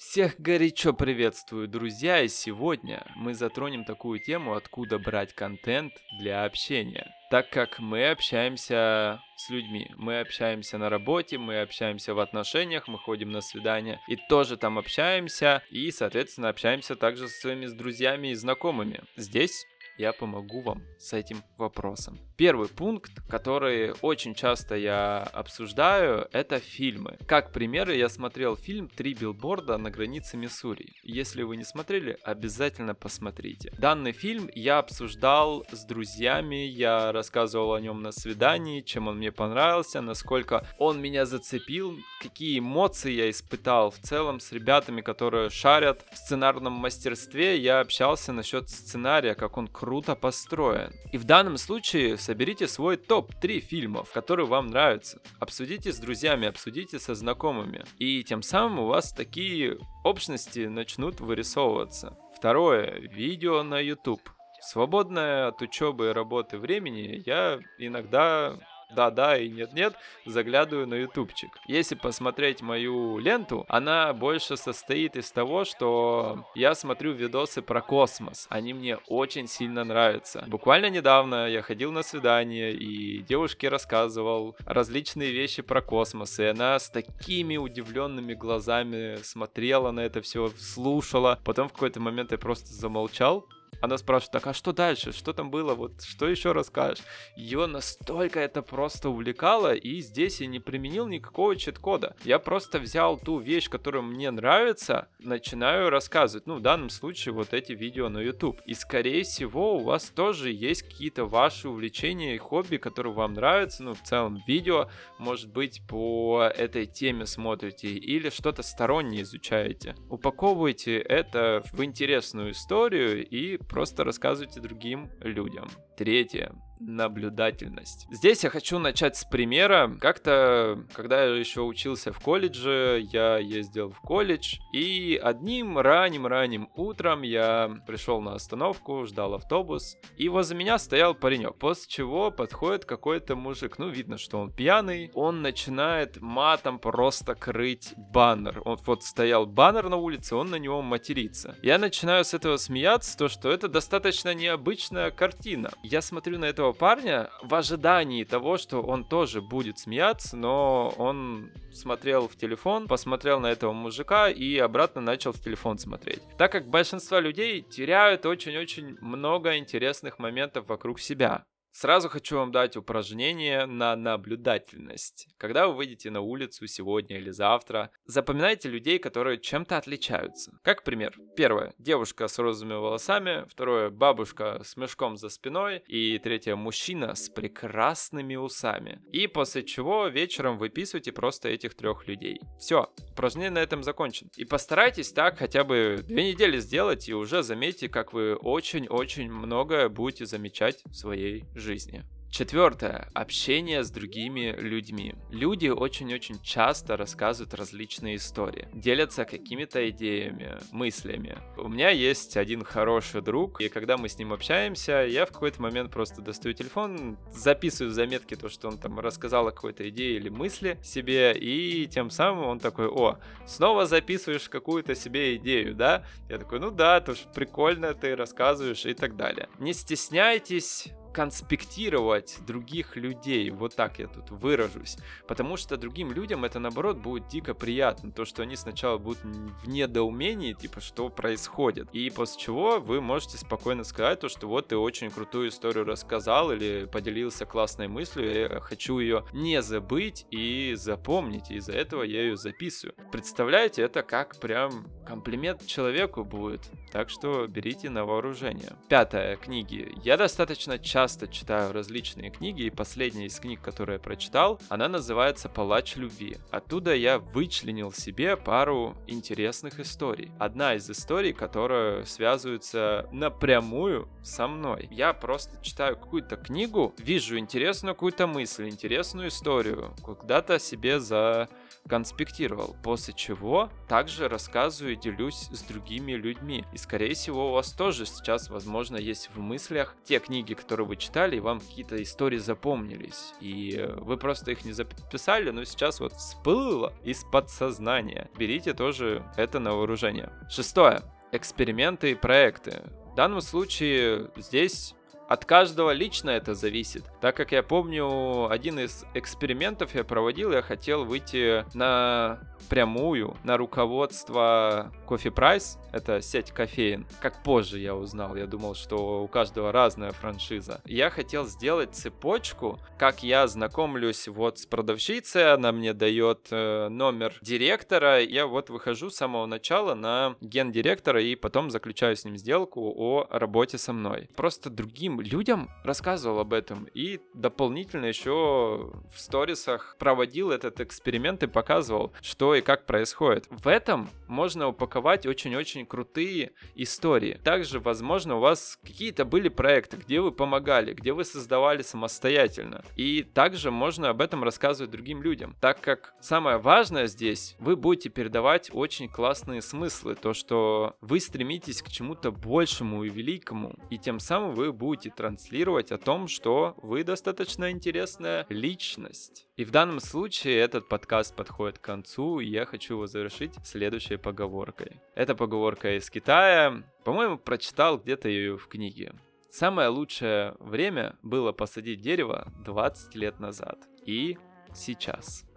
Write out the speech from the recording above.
Всех горячо приветствую, друзья, и сегодня мы затронем такую тему, откуда брать контент для общения. Так как мы общаемся с людьми, мы общаемся на работе, мы общаемся в отношениях, мы ходим на свидания и тоже там общаемся, и, соответственно, общаемся также со своими с друзьями и знакомыми. Здесь я помогу вам с этим вопросом. Первый пункт, который очень часто я обсуждаю, это фильмы. Как примеры, я смотрел фильм «Три билборда на границе Миссури». Если вы не смотрели, обязательно посмотрите. Данный фильм я обсуждал с друзьями, я рассказывал о нем на свидании, чем он мне понравился, насколько он меня зацепил, какие эмоции я испытал в целом с ребятами, которые шарят в сценарном мастерстве. Я общался насчет сценария, как он круто построен. И в данном случае соберите свой топ-3 фильмов, которые вам нравятся. Обсудите с друзьями, обсудите со знакомыми. И тем самым у вас такие общности начнут вырисовываться. Второе. Видео на YouTube. Свободное от учебы и работы времени я иногда да-да и нет-нет, заглядываю на ютубчик. Если посмотреть мою ленту, она больше состоит из того, что я смотрю видосы про космос. Они мне очень сильно нравятся. Буквально недавно я ходил на свидание и девушке рассказывал различные вещи про космос, и она с такими удивленными глазами смотрела на это все, слушала. Потом в какой-то момент я просто замолчал, она спрашивает, так а что дальше? Что там было? Вот что еще расскажешь? Ее настолько это просто увлекало, и здесь я не применил никакого чит-кода. Я просто взял ту вещь, которая мне нравится, начинаю рассказывать. Ну, в данном случае вот эти видео на YouTube. И скорее всего у вас тоже есть какие-то ваши увлечения и хобби, которые вам нравятся. Ну, в целом видео, может быть, по этой теме смотрите или что-то стороннее изучаете. Упаковывайте это в интересную историю и просто рассказывайте другим людям. Третье наблюдательность. Здесь я хочу начать с примера. Как-то, когда я еще учился в колледже, я ездил в колледж, и одним ранним-ранним утром я пришел на остановку, ждал автобус, и возле меня стоял паренек, после чего подходит какой-то мужик, ну, видно, что он пьяный, он начинает матом просто крыть баннер. Он вот стоял баннер на улице, он на него матерится. Я начинаю с этого смеяться, то, что это достаточно необычная картина. Я смотрю на этого парня в ожидании того, что он тоже будет смеяться, но он смотрел в телефон, посмотрел на этого мужика и обратно начал в телефон смотреть. Так как большинство людей теряют очень-очень много интересных моментов вокруг себя. Сразу хочу вам дать упражнение на наблюдательность. Когда вы выйдете на улицу сегодня или завтра, запоминайте людей, которые чем-то отличаются. Как пример. Первое. Девушка с розовыми волосами. Второе. Бабушка с мешком за спиной. И третье. Мужчина с прекрасными усами. И после чего вечером выписывайте просто этих трех людей. Все. Упражнение на этом закончено. И постарайтесь так хотя бы две недели сделать и уже заметьте, как вы очень-очень многое будете замечать в своей жизни. Четвертое. Общение с другими людьми. Люди очень-очень часто рассказывают различные истории, делятся какими-то идеями, мыслями. У меня есть один хороший друг, и когда мы с ним общаемся, я в какой-то момент просто достаю телефон, записываю в заметки то, что он там рассказал о какой-то идее или мысли себе, и тем самым он такой, о, снова записываешь какую-то себе идею, да? Я такой, ну да, то прикольно ты рассказываешь и так далее. Не стесняйтесь конспектировать других людей, вот так я тут выражусь, потому что другим людям это наоборот будет дико приятно, то, что они сначала будут в недоумении, типа, что происходит, и после чего вы можете спокойно сказать то, что вот ты очень крутую историю рассказал или поделился классной мыслью, я хочу ее не забыть и запомнить, и из-за этого я ее записываю. Представляете, это как прям комплимент человеку будет, так что берите на вооружение. Пятое, книги. Я достаточно часто часто читаю различные книги, и последняя из книг, которую я прочитал, она называется «Палач любви». Оттуда я вычленил себе пару интересных историй. Одна из историй, которая связывается напрямую со мной. Я просто читаю какую-то книгу, вижу интересную какую-то мысль, интересную историю, куда-то себе за конспектировал, после чего также рассказываю поделюсь с другими людьми. И, скорее всего, у вас тоже сейчас, возможно, есть в мыслях те книги, которые вы читали, и вам какие-то истории запомнились. И вы просто их не записали, но сейчас вот всплыло из подсознания. Берите тоже это на вооружение. Шестое. Эксперименты и проекты. В данном случае здесь от каждого лично это зависит. Так как я помню, один из экспериментов я проводил, я хотел выйти на прямую на руководство Coffee Price, это сеть кофеин. Как позже я узнал, я думал, что у каждого разная франшиза. Я хотел сделать цепочку, как я знакомлюсь вот с продавщицей, она мне дает э, номер директора, я вот выхожу с самого начала на гендиректора и потом заключаю с ним сделку о работе со мной. Просто другим людям рассказывал об этом и дополнительно еще в сторисах проводил этот эксперимент и показывал, что и как происходит. В этом можно упаковать очень-очень крутые истории. Также, возможно, у вас какие-то были проекты, где вы помогали, где вы создавали самостоятельно. И также можно об этом рассказывать другим людям, так как самое важное здесь, вы будете передавать очень классные смыслы, то, что вы стремитесь к чему-то большему и великому, и тем самым вы будете транслировать о том, что вы достаточно интересная личность. И в данном случае этот подкаст подходит к концу, и я хочу его завершить следующей поговоркой. Эта поговорка из Китая. По-моему, прочитал где-то ее в книге. Самое лучшее время было посадить дерево 20 лет назад. И сейчас.